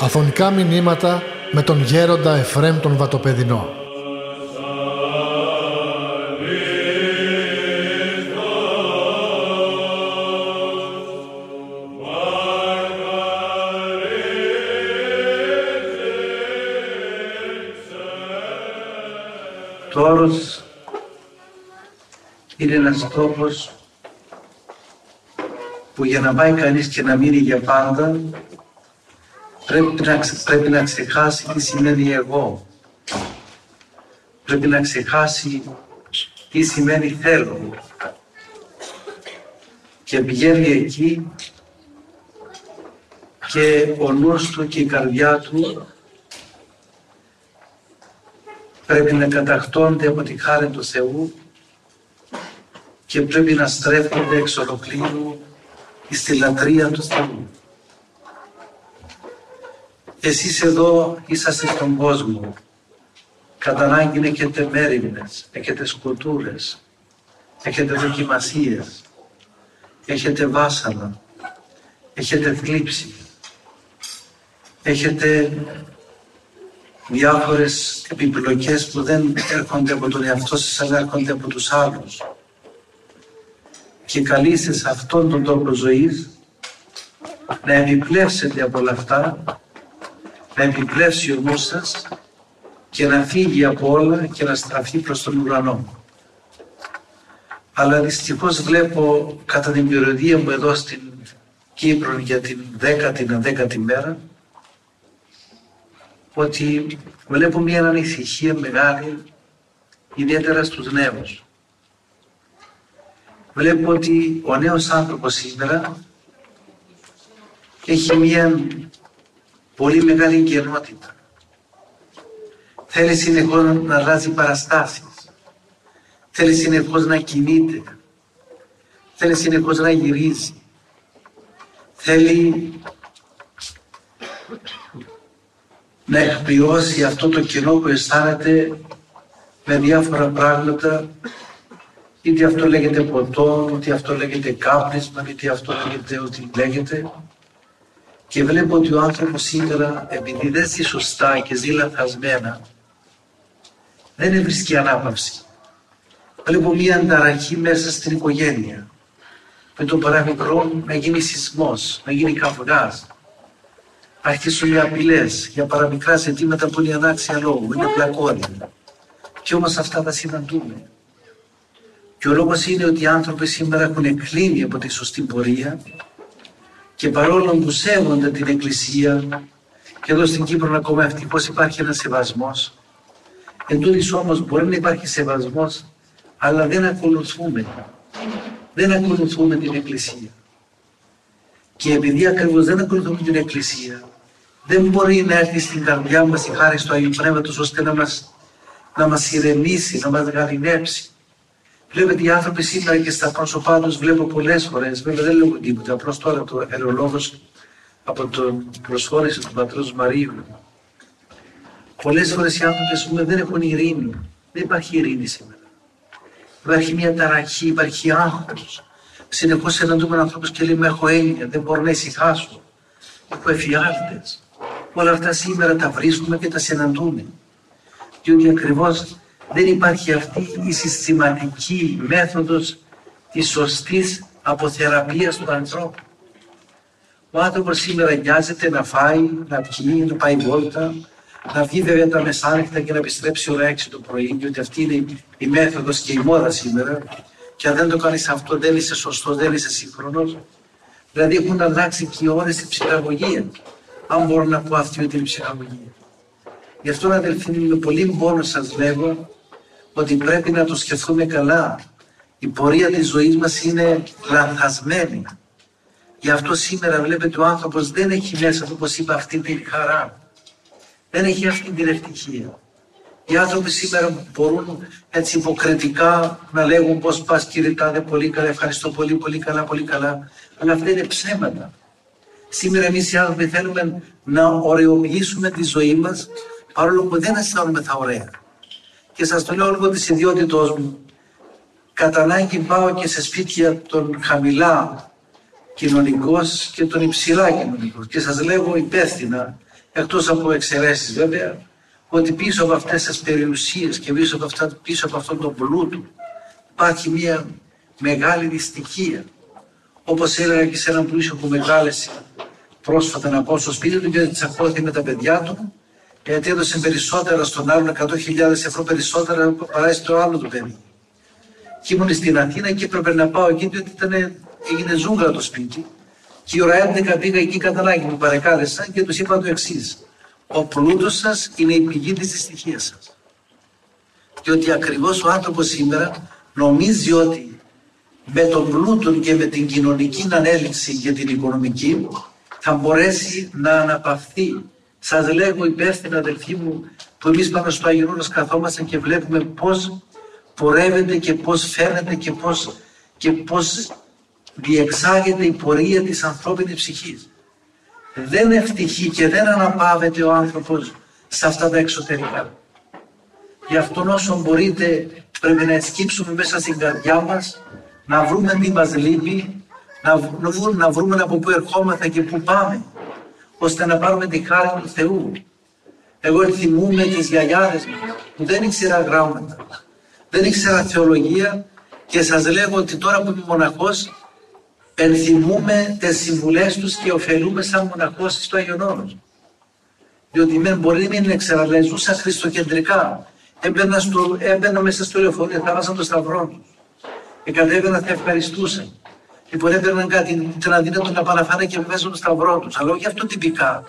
Αφωνικά μηνύματα με τον γέροντα Εφρέμ τον Βατοπεδινό. Το όρος είναι ένας τόπος που για να πάει κανείς και να μείνει για πάντα πρέπει να, πρέπει να ξεχάσει τι σημαίνει εγώ. Πρέπει να ξεχάσει τι σημαίνει θέλω. Και πηγαίνει εκεί και ο νους του και η καρδιά του πρέπει να κατακτώνται από τη χάρη του Θεού και πρέπει να στρέφονται εξ ολοκλήρου στη λατρεία του Θεού. Εσείς εδώ είσαστε στον κόσμο. Κατά ανάγκη έχετε μέρημνες, έχετε σκοτούρες, έχετε δοκιμασίες, έχετε βάσανα, έχετε θλίψη, έχετε διάφορες επιπλοκές που δεν έρχονται από τον εαυτό σας αλλά έρχονται από τους άλλους. Και καλείστε σε αυτόν τον τρόπο ζωής να επιπλέψετε από όλα αυτά να επιπλέψει ο νους σας και να φύγει από όλα και να στραφεί προς τον ουρανό. Αλλά δυστυχώς βλέπω κατά την περιοδία μου εδώ στην Κύπρο για την δέκατη να δέκατη μέρα ότι βλέπω μια ανησυχία μεγάλη ιδιαίτερα στους νέους. Βλέπω ότι ο νέος άνθρωπος σήμερα έχει μια πολύ μεγάλη εγκαιρότητα. Θέλει συνεχώς να αλλάζει παραστάσεις. Θέλει συνεχώς να κινείται. Θέλει συνεχώς να γυρίζει. Θέλει να εκπληρώσει αυτό το κοινό που αισθάνεται με διάφορα πράγματα είτε αυτό λέγεται ποτό, είτε αυτό λέγεται κάπνισμα, είτε αυτό λέγεται ότι λέγεται και βλέπω ότι ο άνθρωπος σήμερα, επειδή δεν ζει σωστά και ζει λαθασμένα, δεν βρίσκει ανάπαυση. Βλέπω μια ανταραχή μέσα στην οικογένεια. Με τον παραμικρό να γίνει σεισμός, να γίνει καυγάς. Αρχίσουν οι απειλές για παραμικρά ζητήματα που είναι ανάξια λόγου, είναι πλακόρια. Και όμως αυτά τα συναντούμε. Και ο λόγος είναι ότι οι άνθρωποι σήμερα έχουν εκκλίνει από τη σωστή πορεία και παρόλο που σέβονται την Εκκλησία και εδώ στην Κύπρο ακόμα ευτυχώς υπάρχει ένας σεβασμός εν τούτης όμως μπορεί να υπάρχει σεβασμός αλλά δεν ακολουθούμε δεν ακολουθούμε την Εκκλησία. Και επειδή ακριβώς δεν ακολουθούμε την Εκκλησία δεν μπορεί να έρθει στην καρδιά μας η χάρη του Αγίου Πνεύματος ώστε να μας, να μας ηρεμήσει, να μας γαλινέψει Βλέπετε οι άνθρωποι σήμερα και στα πρόσωπά τους βλέπω πολλές φορές, βέβαια δεν λέω τίποτα, απλώς τώρα το αερολόγο από την προσχώρηση του πατρός Μαρίου. Πολλές φορές οι άνθρωποι δεν έχουν ειρήνη. Δεν υπάρχει ειρήνη σήμερα. Υπάρχει μια ταραχή, υπάρχει άγχος. Συνεχώς εναντούμε ανθρώπους και λέμε: Έχω έννοια, δεν μπορώ να ησυχάσω. Έχω εφιάλτες. Όλα αυτά σήμερα τα βρίσκουμε και τα συναντούμε. Διότι ακριβώς δεν υπάρχει αυτή η συστηματική μέθοδος της σωστής αποθεραπείας του ανθρώπου. Ο άνθρωπος σήμερα νοιάζεται να φάει, να πιει, να πάει βόλτα, να βγει βέβαια τα μεσάνυχτα και να επιστρέψει ώρα 6 το πρωί, διότι αυτή είναι η μέθοδος και η μόδα σήμερα. Και αν δεν το κάνεις αυτό, δεν είσαι σωστός, δεν είσαι σύγχρονος. Δηλαδή έχουν αλλάξει και οι ώρες της ψυχαγωγίας. Αν μπορώ να πω αυτή ότι είναι ψυχαγωγία. Γι' αυτό, αδελφοί μου, με πολύ μόνο σας λέγω ότι πρέπει να το σκεφτούμε καλά. Η πορεία της ζωής μας είναι λανθασμένη. Γι' αυτό σήμερα βλέπετε ο άνθρωπος δεν έχει μέσα, όπως είπα, αυτή την χαρά. Δεν έχει αυτή την ευτυχία. Οι άνθρωποι σήμερα μπορούν έτσι υποκριτικά να λέγουν πώς πας κύριε Τάδε πολύ καλά, ευχαριστώ πολύ, πολύ καλά, πολύ καλά. Αλλά αυτά είναι ψέματα. Σήμερα εμείς οι άνθρωποι θέλουμε να ωρεοποιήσουμε τη ζωή μας παρόλο που δεν αισθάνομαι τα ωραία και σας το λέω λόγω της ιδιότητός μου. Κατά ανάγκη πάω και σε σπίτια των χαμηλά κοινωνικός και των υψηλά κοινωνικός. Και σας λέγω υπεύθυνα, εκτός από εξαιρέσεις βέβαια, ότι πίσω από αυτές τις περιουσίες και πίσω από, αυτά, πίσω από αυτόν τον πλούτο υπάρχει μια μεγάλη δυστυχία. Όπως έλεγα και σε έναν πλούσιο που μεγάλεσε πρόσφατα να πάω στο σπίτι του και τσακώθηκε με τα παιδιά του γιατί έδωσε περισσότερα στον άλλον 100.000 ευρώ περισσότερα παρά στο άλλο του παιδί. Και ήμουν στην Αθήνα και έπρεπε να πάω εκεί διότι ήταν, έγινε ζούγκλα το σπίτι και η ώρα 11 πήγα εκεί κατά ανάγκη μου παρεκάλεσαν και τους είπα το εξής. Ο πλούτος σας είναι η πηγή της δυστυχίας σας. Και ότι ακριβώς ο άνθρωπος σήμερα νομίζει ότι με τον πλούτο και με την κοινωνική ανέλυξη και την οικονομική θα μπορέσει να αναπαυθεί. Σας λέγω υπεύθυνα αδελφοί μου που εμείς πάμε στο Άγιο Όρος καθόμαστε και βλέπουμε πώς πορεύεται και πώς φαίνεται και πώς, και πώς διεξάγεται η πορεία της ανθρώπινης ψυχής. Δεν ευτυχεί και δεν αναπαύεται ο άνθρωπος σε αυτά τα εξωτερικά. Γι' αυτό όσο μπορείτε πρέπει να εσκύψουμε μέσα στην καρδιά μας, να βρούμε τι μας λείπει, να, να βρούμε από πού ερχόμαστε και πού πάμε, ώστε να πάρουμε τη χάρη του Θεού. Εγώ θυμούμαι τις γιαγιάδες μου που δεν ήξερα γράμματα, δεν ήξερα θεολογία και σας λέγω ότι τώρα που είμαι μοναχός ενθυμούμε τις συμβουλές τους και ωφελούμε σαν μοναχός στο Άγιον Όρος. Διότι με μπορεί να μην ήξερα, αλλά ζούσα χριστοκεντρικά. Έμπαινα, στο, έμπαινα μέσα στο λεωφορείο, θα βάζαν το σταυρό τους. Και κατέβαινα, θα ευχαριστούσαν. Λοιπόν, έπαιρναν κάτι, ήταν αδύνατο να παραφάνε και βάζουν το σταυρό τους. Αλλά όχι αυτό τυπικά.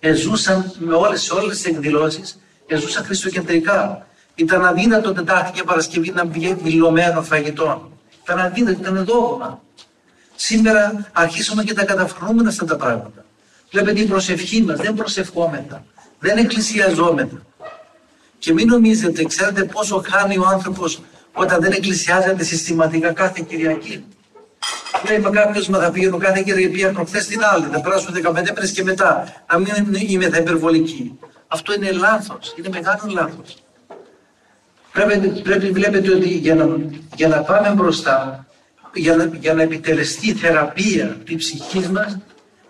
Εζούσαν με όλες όλες τις εκδηλώσεις, εζούσαν χριστοκεντρικά. Ήταν αδύνατο Τετάρτη και Παρασκευή να βγει δηλωμένο φαγητό. Ήταν αδύνατο, ήταν δόγμα. Σήμερα αρχίσαμε και τα καταφρονούμε αυτά τα πράγματα. Βλέπετε η προσευχή μας, δεν προσευχόμετα, δεν εκκλησιαζόμετα. Και μην νομίζετε, ξέρετε πόσο χάνει ο άνθρωπος όταν δεν εκκλησιάζεται συστηματικά κάθε Κυριακή; Λέει με κάποιος μα θα πήγαινε κάθε Κυριακή προχθέ την άλλη, θα περάσουν 15 μέρε και μετά. Να μην είμαι θα υπερβολική. Αυτό είναι λάθος, είναι μεγάλο λάθος. Πρέπει, πρέπει βλέπετε ότι για να, για να πάμε μπροστά, για να, για να επιτελεστεί θεραπεία της ψυχής μας,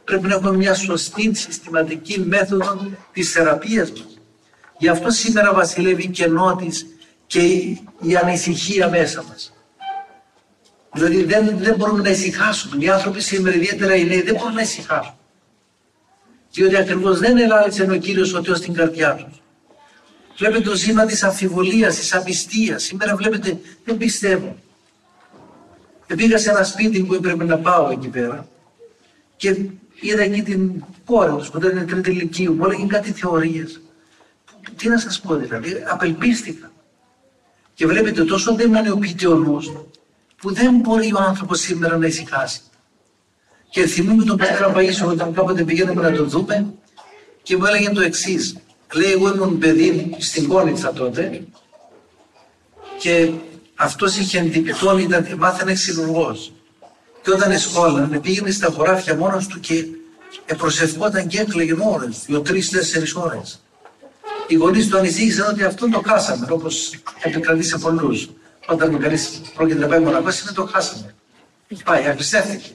πρέπει να έχουμε μια σωστή συστηματική μέθοδο της θεραπείας μας. Γι' αυτό σήμερα βασιλεύει η κενότης και η, η ανησυχία μέσα μας. Δηλαδή δεν, δεν μπορούμε να ησυχάσουμε. Οι άνθρωποι σήμερα, ιδιαίτερα οι νέοι, δεν μπορούν να ησυχάσουν. Διότι ακριβώς δεν ελάλησε ο κύριος ο Θεός στην καρδιά τους. Βλέπετε το ζήμα της αμφιβολίας, της απιστίας. Σήμερα βλέπετε, δεν πιστεύω. Πήγα σε ένα σπίτι που έπρεπε να πάω εκεί πέρα και είδα εκεί την κόρη τους που ήταν τρίτη ηλικίου, που έλεγε κάτι θεωρίες. Τι να σας πω δηλαδή, απελπίστηκα. Και βλέπετε τόσο δαιμονιοποιείται ο νους, που δεν μπορεί ο άνθρωπος σήμερα να ησυχάσει. Και θυμούμαι τον πατέρα Παΐσιο όταν κάποτε πηγαίνουμε να τον δούμε και μου έλεγε το εξής. Λέει, εγώ ήμουν παιδί στην Κόνιτσα τότε και αυτός είχε εντυπητών, ήταν, μάθαινε ξυλουργός. Και όταν εσκόλανε, πήγαινε στα χωράφια μόνος του και προσευχόταν και έκλαιγε ώρε, δύο, τρεις, τέσσερις ώρες. Οι γονείς του ανησύχησαν ότι αυτό το χάσαμε, όπως επικρατεί σε πολλούς. Όταν κανείς πρόκειται να πάει μοναχός, είναι το χάσαμε. Πάει, αγκριστεύτηκε.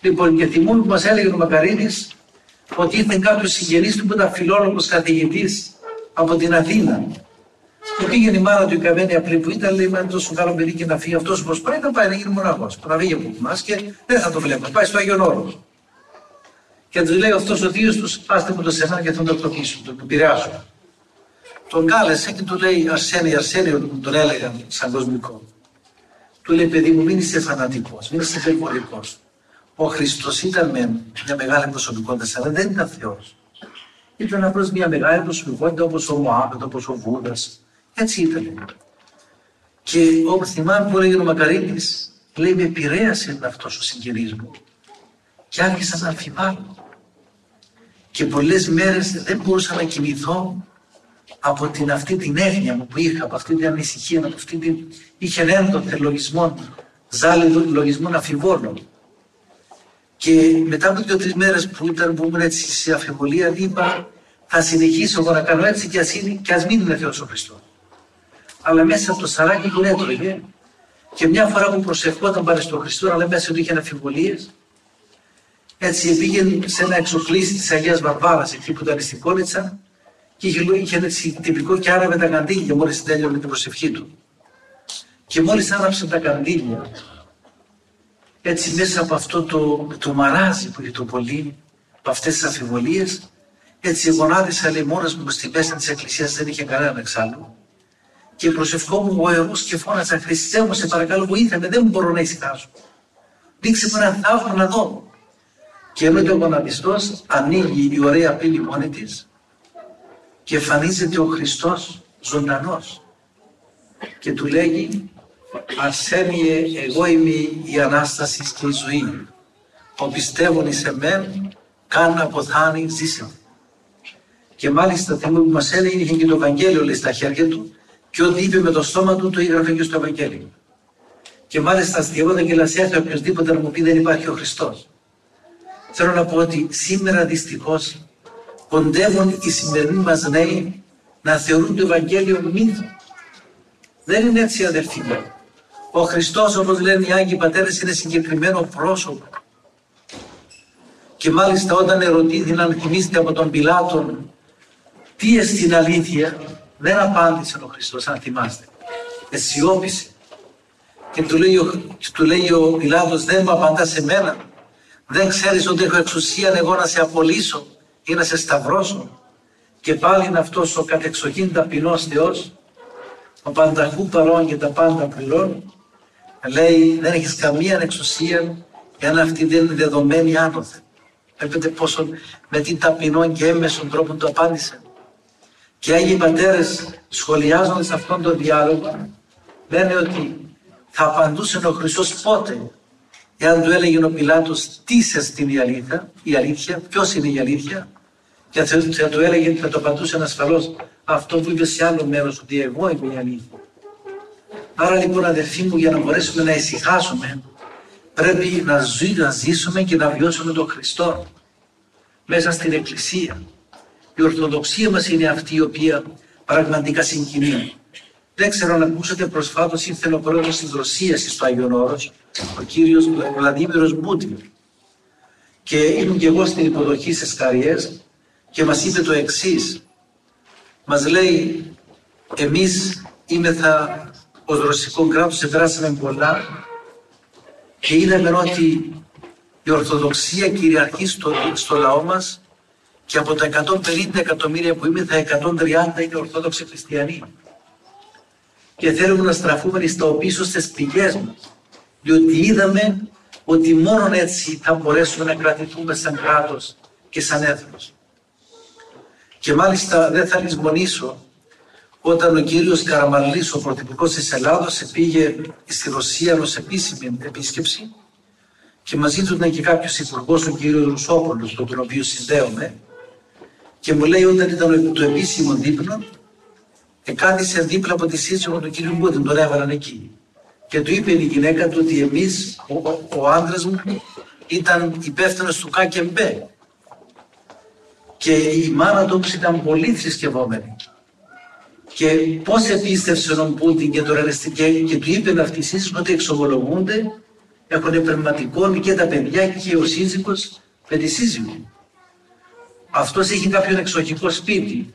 Λοιπόν, και θυμούμαι που μας έλεγε ο Μακαρίνη ότι ήρθε κάποιος συγγενής του που ήταν φιλόλογος καθηγητής από την Αθήνα. Και πήγαινε η μάνα του η καμένη απλή που ήταν, λέει: Μα τόσο καλό παιδί και να φύγει αυτός όπω πρέπει να πάει να γίνει μοναχός. Να βγει από εμάς και δεν θα το βλέπω. Πάει στο Άγιο Όρος. Και τους λέει αυτός ο θείος τους: Πάστε μου το σένα και θα τον τοκίσω, τον πειράσω. Τον κάλεσε και του λέει: Αρσένη, Αρσένη, τον έλεγαν σαν κοσμικό. Του λέει: Παιδί μου, μην είσαι φανατικός, μην είσαι υπερβολικό. Ο Χριστός ήταν με μια μεγάλη προσωπικότητα, αλλά δεν ήταν Θεός. Ήταν απλώς μια μεγάλη προσωπικότητα όπως ο Μωάμετ, όπως ο Βούδας. Έτσι ήταν. Και όπω θυμάμαι που έλεγε ο Μακαρίτης, λέει: Με επηρέασε αυτός ο συγγενή μου. Και άρχισα να αμφιβάλλω. Και πολλές μέρες δεν μπορούσα να κοιμηθώ από την, αυτή την έγνοια μου που είχα, από αυτή την ανησυχία, από αυτή την... είχε ένδοθε λογισμών, ζάλι λογισμών αφιβόλων. Και μετά από δύο-τρεις μέρες που ήταν που ήμουν έτσι σε αφιβολία, είπα, θα συνεχίσω εγώ να κάνω έτσι και ας μην είναι Θεός ο Χριστός. Αλλά μέσα από το σαράκι που έτρωγε, Και μια φορά που προσευχόταν πάλι στον Χριστό, αλλά μέσα του είχε αμφιβολίε, έτσι πήγε σε ένα εξοπλίσι της Αγίας Βαρβάρας, εκεί που ήταν στην Κόνιτσα, και είχε, είχε έτσι τυπικό και άραβε τα καντήλια μόλις τέλειωνε την προσευχή του. Και μόλις άναψε τα καντήλια, έτσι μέσα από αυτό το, το μαράζι που είχε το πολύ, από αυτές τις αμφιβολίε, έτσι γονάτισα λέει μόνος μου στη μέση της εκκλησίας δεν είχε κανέναν εξάλλου. Και προσευχόμουν ο ιερός και φώναζα Χριστέ μου σε παρακαλώ βοήθαμε, δεν μπορώ να ησυχάσω. Δείξε μου ένα θαύμα να δω. Και ενώ ο γονατιστός ανοίγει η ωραία πύλη μόνη της και εμφανίζεται ο Χριστός ζωντανός. Και του λέγει Αρσένιε, εγώ είμαι η Ανάστασης και η ζωή. Ο πιστεύουν εις εμέν, καν αποθάνει ζήσε. Και μάλιστα θυμούμε που μας έλεγε είχε και το Ευαγγέλιο λέει στα χέρια του και ό,τι είπε με το στόμα του το έγραφε και στο Ευαγγέλιο. Και μάλιστα στη και λασιά οποιοδήποτε να μου πει δεν υπάρχει ο Χριστός. Θέλω να πω ότι σήμερα δυστυχώς κοντεύουν οι σημερινοί μας νέοι να θεωρούν το Ευαγγέλιο μύθο. Δεν είναι έτσι αδελφοί μου. Ο Χριστός όπως λένε οι Άγιοι Πατέρες είναι συγκεκριμένο πρόσωπο. Και μάλιστα όταν ερωτήθηκαν θυμίστε από τον Πιλάτον τι εστιν αλήθεια, δεν απάντησε ο Χριστός, αν θυμάστε. Εσιώπησε. Και του λέει, του λέει ο Πιλάτος, δεν μου απαντάς σε μένα. Δεν ξέρεις ότι έχω εξουσία εγώ να σε απολύσω ή να σε σταυρώσω. Και πάλι είναι αυτός ο κατεξοχήν ταπεινός Θεός, ο πανταχού παρών και τα πάντα πληρών, λέει δεν έχεις καμία εξουσία εάν αυτή δεν είναι δεδομένη άνωθεν. Βλέπετε πόσο με την ταπεινό και έμεσον τρόπο του απάντησε. Και Άγιοι Πατέρες σχολιάζοντας αυτόν τον διάλογο λένε ότι θα απαντούσε ο Χριστός πότε; Εάν του έλεγε ο Πιλάτος τι σε στην η αλήθεια, η αλήθεια, ποιος είναι η αλήθεια; Και θα του έλεγε, θα το απαντούσε ασφαλώς αυτό που είπες σε άλλο μέρος ότι εγώ είμαι η αλήθεια. Άρα λοιπόν αδερφοί μου για να μπορέσουμε να ησυχάσουμε πρέπει να, ζει, να ζήσουμε και να βιώσουμε τον Χριστό μέσα στην Εκκλησία. Η Ορθοδοξία μας είναι αυτή η οποία πραγματικά συγκινεί. Δεν ξέρω αν ακούσατε προσφάτως ήρθε ο πρόεδρος της Ρωσίας στο Άγιον Όρος, ο κύριος Βλαδίμηρος Μπούτιν. Και ήμουν και εγώ στην υποδοχή στις Καριές και μας είπε το εξής. Μας λέει, εμείς είμεθα ως ρωσικό κράτος, επεράσαμε πολλά και είδαμε ότι η Ορθοδοξία κυριαρχεί στο, στο λαό μας και από τα 150 εκατομμύρια που είμαι, τα 130 είναι Ορθόδοξοι Χριστιανοί. Και θέλουμε να στραφούμε στο πίσω στις πηγές μας. Διότι είδαμε ότι μόνο έτσι θα μπορέσουμε να κρατηθούμε σαν κράτος και σαν έθνος. Και μάλιστα δεν θα λησμονήσω όταν ο κύριος Καραμαλής, ο πρωθυπουργός της Ελλάδος, πήγε στη Ρωσία ως επίσημη επίσκεψη και μαζί του ήταν και κάποιος υπουργός, ο κύριος Ρουσόπολος, τον οποίο συνδέομαι, και μου λέει όταν ήταν το επίσημο δείπνο, εκάθισε δίπλα από τη σύζυγο του κύριου Μπούτιν, τον έβαλαν εκεί. Και του είπε η γυναίκα του ότι εμείς, ο, ο, ο άντρας μου, ήταν υπεύθυνος του ΚΑΚΕΜΠΕ. Και η μάνα του ήταν πολύ θρησκευόμενη. Και πώς επίστευσε ο Πούτιν και, το, και, και του είπε αυτή η σύζυγο ότι εξομολογούνται, έχουν πνευματικό και τα παιδιά και ο σύζυγος με τη σύζυγο αυτός έχει κάποιον εξοχικό σπίτι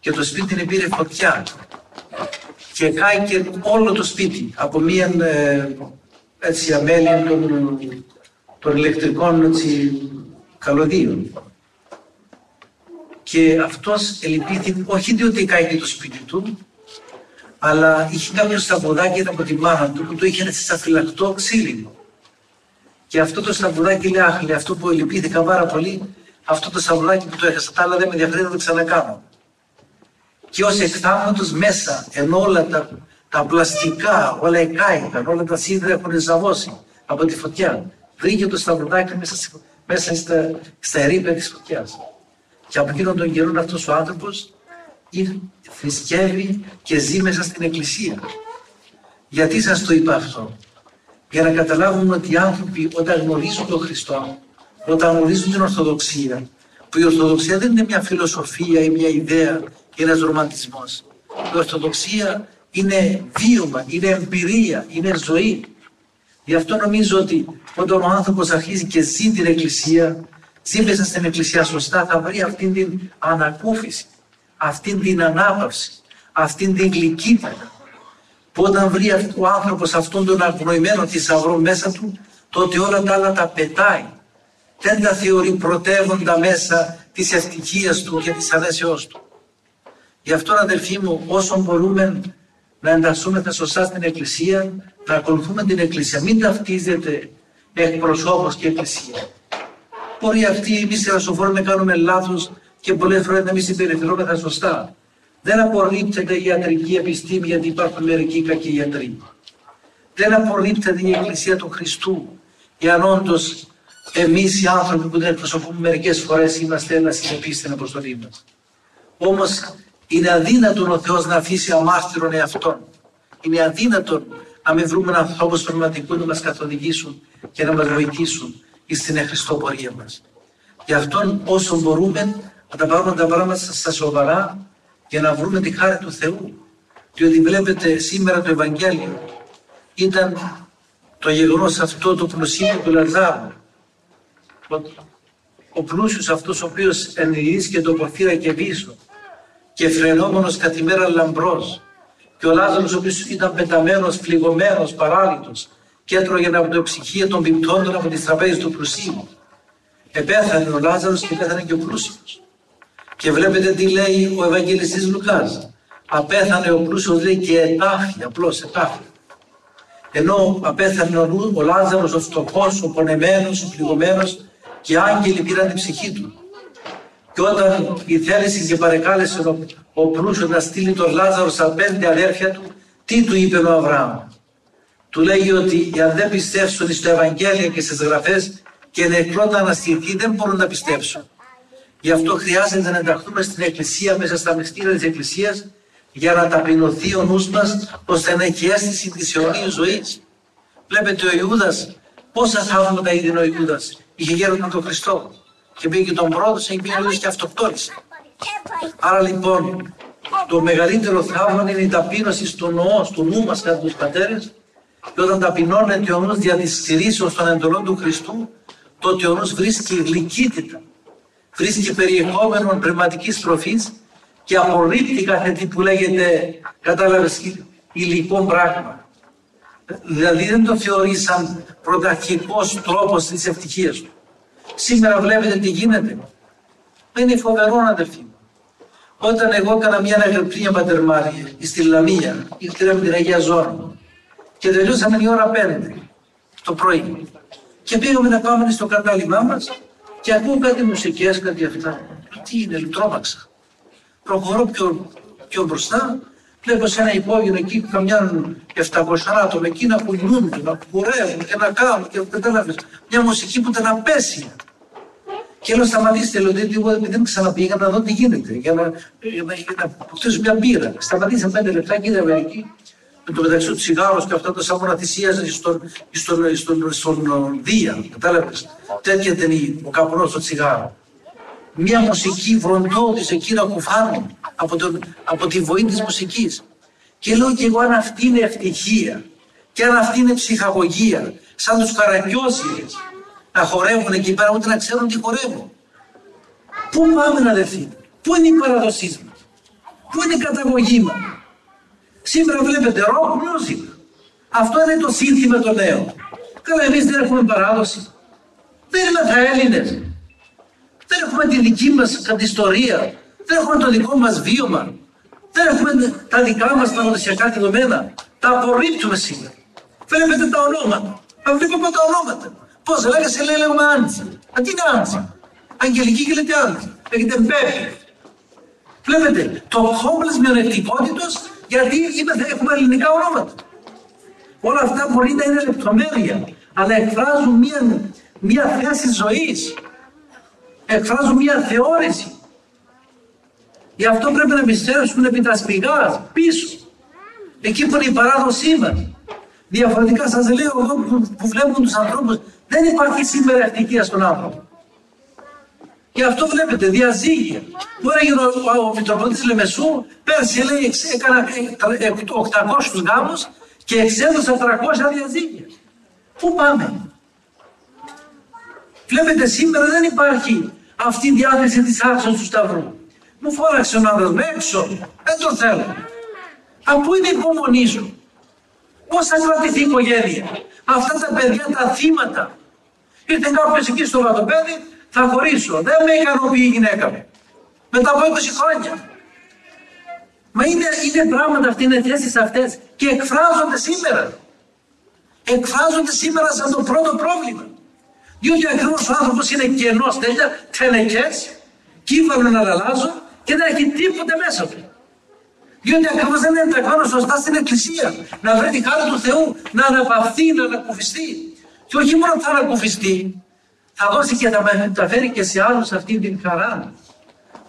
και το σπίτι την πήρε φωτιά και κάει και όλο το σπίτι από μία ε, έτσι αμέλεια των, των ηλεκτρικών έτσι, καλωδίων. Και αυτός ελπίθηκε, όχι διότι κάει το σπίτι του, αλλά είχε κάποιο σταυροδάκι από τη μάνα του που το είχε έτσι σαν φυλακτό ξύλινο. Και αυτό το σταυροδάκι λέει, αχ, αυτό που ελπίθηκα πάρα πολύ, αυτό το σαυράκι που το έχασα, τα άλλα δεν με ενδιαφέρει να το ξανακάνω. Και ως εκθάματος μέσα, ενώ όλα τα, τα πλαστικά, όλα εκάηκαν, όλα τα σίδερα έχουν ζαβώσει από τη φωτιά, βρήκε το σταυρουδάκι μέσα, μέσα στα, στα ερήπια της φωτιάς. Και από εκείνον τον καιρό αυτός ο άνθρωπος θρησκεύει και ζει μέσα στην εκκλησία. Γιατί σας το είπα αυτό; Για να καταλάβουμε ότι οι άνθρωποι όταν γνωρίζουν τον Χριστό όταν γνωρίζουν την Ορθοδοξία, που η Ορθοδοξία δεν είναι μια φιλοσοφία ή μια ιδέα ή ένας ρομαντισμός. Η Ορθοδοξία είναι βίωμα, είναι εμπειρία, είναι ζωή. Γι' αυτό νομίζω ότι όταν ο άνθρωπος αρχίζει και ζει την Εκκλησία, ζει μέσα στην Εκκλησία σωστά, θα βρει αυτήν την ανακούφιση, αυτήν την ανάπαυση, αυτήν την γλυκύτητα. Που όταν βρει ο άνθρωπος αυτόν τον αγνοημένο θησαυρό μέσα του, τότε όλα τα άλλα τα πετάει. Δεν τα θεωρεί πρωτεύοντα μέσα της ευτυχίας του και της αρέσεώς του. Γι' αυτό αδελφοί μου όσο μπορούμε να εντασσούμε σωστά στην Εκκλησία, να ακολουθούμε την Εκκλησία. Μην ταυτίζετε εκπροσώπος και Εκκλησία. Μπορεί αυτοί εμεί οι ρασοφόροι να κάνουμε λάθος και πολλές φορές να μην συμπεριφερόμεθα σωστά. Δεν απορρίπτεται η ιατρική επιστήμη γιατί υπάρχουν μερικοί κακοί γιατροί. Δεν απορρίπτεται η Εκκλησία του Χριστού, εάν όντως εμείς οι άνθρωποι που δεν εκπροσωπούμε μερικές φορές είμαστε ένας συνεπείς στην αποστολή μας. Όμως είναι αδύνατον ο Θεός να αφήσει αμάρτυρον εαυτόν. Είναι αδύνατον να μην βρούμε ανθρώπου πνευματικού να μας καθοδηγήσουν και να μας βοηθήσουν στην Χριστό πορεία μας. Γι' αυτό όσο μπορούμε να τα πάρουμε τα πράγματα στα σοβαρά για να βρούμε τη χάρη του Θεού. Διότι βλέπετε σήμερα το Ευαγγέλιο ήταν το γεγονός αυτό το πλουσίο του Λαζάρου. Ο πλούσιος αυτός ο οποίος ενεργήθηκε το πορφύρα και πίσω και φρενόμενος καθημέρα λαμπρός και ο Λάζαρος ο οποίος ήταν πεταμένος, φλιγωμένος, παράλυτος και έτρωγε από το ψυχείο των πιπτόντων από τις τραπέζες του πλουσίου. Επέθανε ο Λάζαρος και πέθανε και ο πλούσιος. Και βλέπετε τι λέει ο Ευαγγελιστής Λουκάς. Απέθανε ο πλούσιος λέει και ετάφη, απλώς ετάφη. Ενώ απέθανε ο, ο Λάζαρος, ο φτωχός, ο πονεμένος, ο πληγωμένος και άγγελοι πήραν την ψυχή του. Και όταν η θέληση και παρεκάλεσε ο, ο πλούσιος να στείλει τον Λάζαρος στα πέντε αδέρφια του, τι του είπε ο Αβραάμ; Του λέει ότι αν δεν πιστέψουν στο Ευαγγέλιο και στις γραφές και νεκρό να αναστηθεί δεν μπορούν να πιστέψουν. Γι' αυτό χρειάζεται να ενταχθούμε στην Εκκλησία μέσα στα μυστήρια της Εκκλησίας για να ταπεινωθεί ο νους μας ώστε να έχει αίσθηση της αιωνίας ζωής. Βλέπετε ο Ιούδας, πόσα θαύματα είδε ο Ιούδας; Είχε γέροντα τον Χριστό και πήγε και τον πρόδωσε και πήγε και αυτοκτόνησε. Άρα λοιπόν το μεγαλύτερο θαύμα είναι η ταπείνωση στο νοό, στο νου μας κατά τους πατέρες και όταν ταπεινώνεται ο νους δια της στηρίσεως των εντολών του Χριστού τότε ο νους βρίσκει γλυκύτητα, βρίσκει περιεχόμενο πνευματικής τροφής και απορρίπτει κάθε τι που λέγεται, κατάλαβες, υλικό πράγμα. Δηλαδή δεν το θεωρεί σαν πρωταρχικός τρόπος της ευτυχίας του. Σήμερα βλέπετε τι γίνεται. Είναι φοβερό αδελφοί μου. Όταν εγώ έκανα μια αναγρυπνία πατερμάρια στη Λαμία, ήρθα με την Αγία Ζώνα και τελειώσαμε η ώρα 5 το πρωί. Και πήγαμε να πάμε στο κατάλημά μας και ακούω κάτι μουσικές, κάτι αυτά. Τι είναι, τρόμαξα. Προχωρώ πιο, πιο μπροστά, βλέπω σε ένα υπόγειο εκεί καμιά 700 άτομα εκεί να κουνιούνται, να κουρεύουν και να κάνουν και κατάλαβε. Μια μουσική που ήταν απέσια. Και λέω σταματήστε, λέω, γιατί εγώ δεν ξαναπήγα να δω τι γίνεται, για να, για να, για να αποκτήσω μια μπύρα. Σταματήστε πέντε λεπτά και είδαμε εκεί, με το μεταξύ του τσιγάρους και αυτά τα σαμόνα θυσίαζε στον, στον, στον, στον Δία, κατάλαβες. Τέτοια ήταν ο καπνός στο τσιγάρο. Μια μουσική βροντώδης εκεί να κουφάνουν από, τον, από τη βοή της μουσικής. Και λέω και εγώ αν αυτή είναι ευτυχία και αν αυτή είναι ψυχαγωγία, σαν τους καραγκιόζιδες, να χορεύουν εκεί πέρα, ούτε να ξέρουν τι χορεύουν. Πού πάμε να δεθεί, πού είναι η παραδοσή μα, πού είναι η καταγωγή μας; Σήμερα βλέπετε rock music. Αυτό είναι το σύνθημα των νέων. Καλά, εμείς δεν έχουμε παράδοση. Δεν είμαστε Έλληνες. Δεν έχουμε τη δική μας κατηστορία. Δεν έχουμε το δικό μας βίωμα. Δεν έχουμε τα δικά μας παραδοσιακά δεδομένα. Τα απορρίπτουμε σήμερα. Βλέπετε τα ονόματα. Αν βλέπουμε τα ονόματα. Πώς λέγεσαι, λέει, λέγουμε Άντζη. τι είναι Άντζη; Αγγελική και λέτε Άντζη. Λέγεται Μπέπη. Βλέπετε, το κόμπλες μειονεκτικότητος γιατί έχουμε ελληνικά ονόματα. Όλα αυτά μπορεί να είναι λεπτομέρεια, αλλά εκφράζουν μια, μια θέση ζωής. Εκφράζουν μια θεώρηση. Γι' αυτό πρέπει να επιστρέψουμε επί τα σπηγάς πίσω. Εκεί που είναι η παράδοσή μα. Διαφορετικά σας λέω εδώ που, που βλέπουν τους ανθρώπους δεν υπάρχει σήμερα ευτυχία στον άνθρωπο. Και αυτό βλέπετε, διαζύγια. Τώρα ο, ο, ο Μητροπολίτης Λεμεσού πέρσι λέει έκανα 800 γάμους και εξέδωσα 300 διαζύγια. Πού πάμε; Βλέπετε σήμερα δεν υπάρχει αυτή η διάθεση της άξονας του Σταυρού. Μου φόραξε ο άντρας με έξω. Δεν το θέλω. Από είναι η υπομονής σου. Πώς θα κρατηθεί η οικογένεια; Αυτά τα παιδιά τα θύματα. Ήρθε κάποιος εκεί στο βατοπέδι, θα χωρίσω. Δεν με ικανοποιεί η γυναίκα μου. Μετά από 20 χρόνια. Μα είναι, είναι πράγματα αυτοί, είναι θέσεις αυτές και εκφράζονται σήμερα. Εκφράζονται σήμερα σαν το πρώτο πρόβλημα. Διότι ακριβώ ο άνθρωπος είναι κενός τέλεια, τενεκέ, κύβαλο να αλλάζω και δεν έχει τίποτε μέσα του. Διότι ακριβώς δεν είναι ενταγμένο σωστά στην Εκκλησία. Να βρει τη χάρη του Θεού, να αναπαυθεί, να ανακουφιστεί. Και όχι μόνο θα ανακουφιστεί, θα δώσει και θα μεταφέρει και σε άλλους αυτή την χαρά.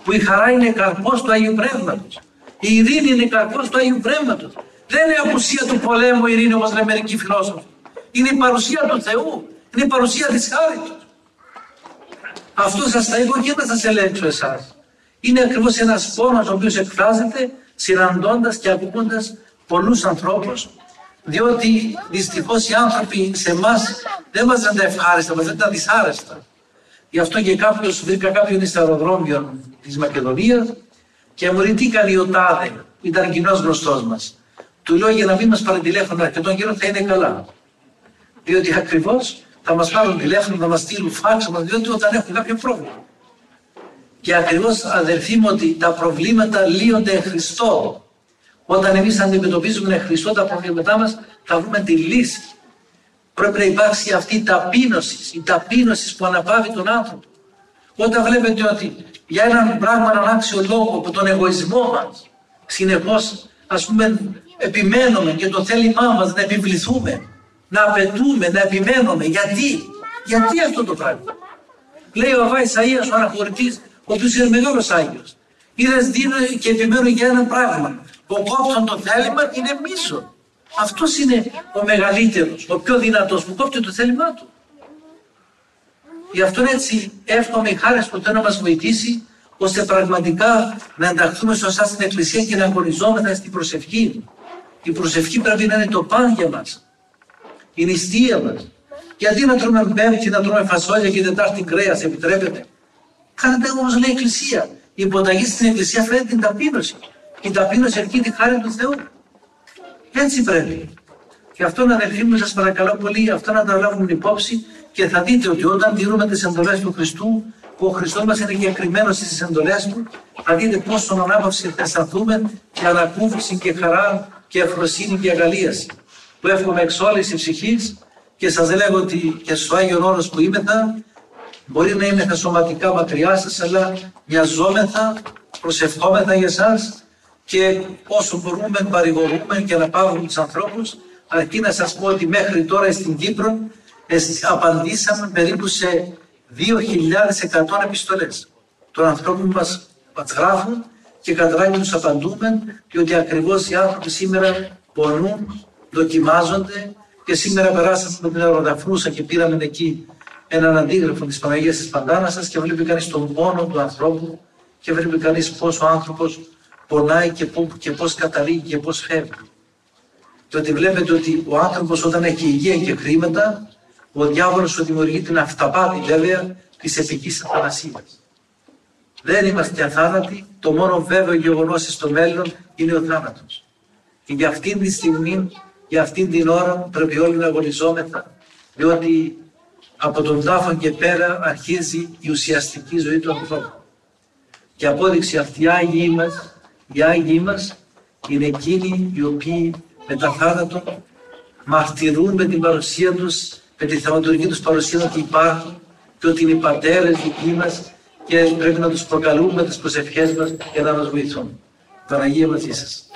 Που η χαρά είναι καρπός του Αγίου Πνεύματος. Η ειρήνη είναι καρπός του Αγίου Πνεύματος. Δεν είναι η απουσία του πολέμου η ειρήνη όπως λένε μερικοί φιλόσοφοι. Είναι η παρουσία του Θεού. Είναι η παρουσία της χάρη του. Αυτό σας τα είπα και δεν σας ελέγξω εσάς. Είναι ακριβώς ένας πόνος ο οποίος εκφράζεται συναντώντας και ακούγοντα πολλούς ανθρώπους, διότι δυστυχώς οι άνθρωποι σε εμάς δεν μας τα ευχάριστα, μας δεν τα δυσάρεστα. Γι' αυτό και κάποιος βρήκα κάποιον στο αεροδρόμιο της Μακεδονίας και μου λέει τι κάνει ο Τάδε, που ήταν κοινός γνωστός μας. Του λέω για να μην μας πάρει τηλέφωνο και τον καιρό θα είναι καλά. Διότι ακριβώς θα μας πάρουν τηλέφωνο, θα μας στείλουν φάξ, διότι όταν έχουν κάποιο πρόβλημα. Και ακριβώς αδερφοί μου ότι τα προβλήματα λύονται εν Χριστώ. Όταν εμείς αντιμετωπίζουμε εν Χριστώ τα προβλήματά μας, θα βρούμε τη λύση. Πρέπει να υπάρξει αυτή η ταπείνωση, η ταπείνωση που αναπαύει τον άνθρωπο. Όταν βλέπετε ότι για έναν πράγμα άξιο λόγος από τον εγωισμό μας, συνεχώς ας πούμε επιμένουμε και το θέλημά μας να επιβληθούμε, να απαιτούμε, να επιμένουμε. Γιατί, γιατί αυτό το πράγμα; Λέει ο Αβά Ισαΐας ο αναχωρητής ο οποίος είναι μεγάλος Άγιος. Είδες δίνω και επιμένω για ένα πράγμα. Ο κόπτον το θέλημα είναι μίσο. Αυτός είναι ο μεγαλύτερος, ο πιο δυνατός που κόπτει το θέλημά του. Γι' αυτό έτσι εύχομαι η χάρη του να μας βοηθήσει ώστε πραγματικά να ενταχθούμε σωστά στην Εκκλησία και να αγωνιζόμεθα στην προσευχή. Η προσευχή πρέπει να είναι το παν για μας. Η νηστεία μας. Γιατί να τρώμε πέμπτη, να τρώμε φασόλια και τετάρτη κρέας, επιτρέπεται. Κάνετε όμως λέει η Εκκλησία. Η υποταγή στην Εκκλησία φέρνει την ταπείνωση. Η ταπείνωση αρκεί τη χάρη του Θεού. Έτσι πρέπει. Και αυτό να αδελφοί μου, σας παρακαλώ πολύ, αυτό να τα λάβουμε υπόψη και θα δείτε ότι όταν τηρούμε τις εντολές του Χριστού, που ο Χριστός μας είναι διακριμένο στις εντολές του, θα δείτε πόσο ανάπαυση θα αισθανθούμε και ανακούφιση και χαρά και ευφροσύνη και αγαλίαση. Που εύχομαι εξ όλη ψυχής και σας λέγω ότι και στο Άγιο Όρος που είμαι Μπορεί να είμαι σωματικά μακριά σας, αλλά μοιαζόμεθα, προσευχόμεθα για εσάς και όσο μπορούμε παρηγορούμε και να πάρουμε τους ανθρώπους. Αρκεί να σας πω ότι μέχρι τώρα στην Κύπρο απαντήσαμε περίπου σε 2.100 επιστολές των ανθρώπων μας μας γράφουν και κατά τους απαντούμε διότι ακριβώς οι άνθρωποι σήμερα πονούν, δοκιμάζονται και σήμερα περάσαμε με την αεροδαφρούσα και πήραμε εκεί έναν αντίγραφο της Παναγίας της Παντάνασας και βλέπει κανείς τον πόνο του ανθρώπου και βλέπει κανείς πώς ο άνθρωπος πονάει και, πού, και πώς καταλήγει και πώς φεύγει. Και ότι βλέπετε ότι ο άνθρωπος όταν έχει υγεία και χρήματα, ο διάβολος σου δημιουργεί την αυταπάτη βέβαια της επικής αθανασίας. Δεν είμαστε αθάνατοι, το μόνο βέβαιο γεγονός στο μέλλον είναι ο θάνατος. Και για αυτήν τη στιγμή, για αυτήν την ώρα πρέπει όλοι να αγωνιζόμεθα, διότι από τον τάφο και πέρα αρχίζει η ουσιαστική ζωή του ανθρώπου. Και απόδειξη αυτή οι Άγιοι μας, οι Άγιοι μας είναι εκείνοι οι οποίοι με τα θάνατο μαρτυρούν με την παρουσία τους, με τη θεματουργική τους παρουσία ότι υπάρχουν και ότι είναι οι πατέρες δικοί μας και πρέπει να τους προκαλούμε με τις προσευχές μας για να μας βοηθούν. Παναγία μαζί σας.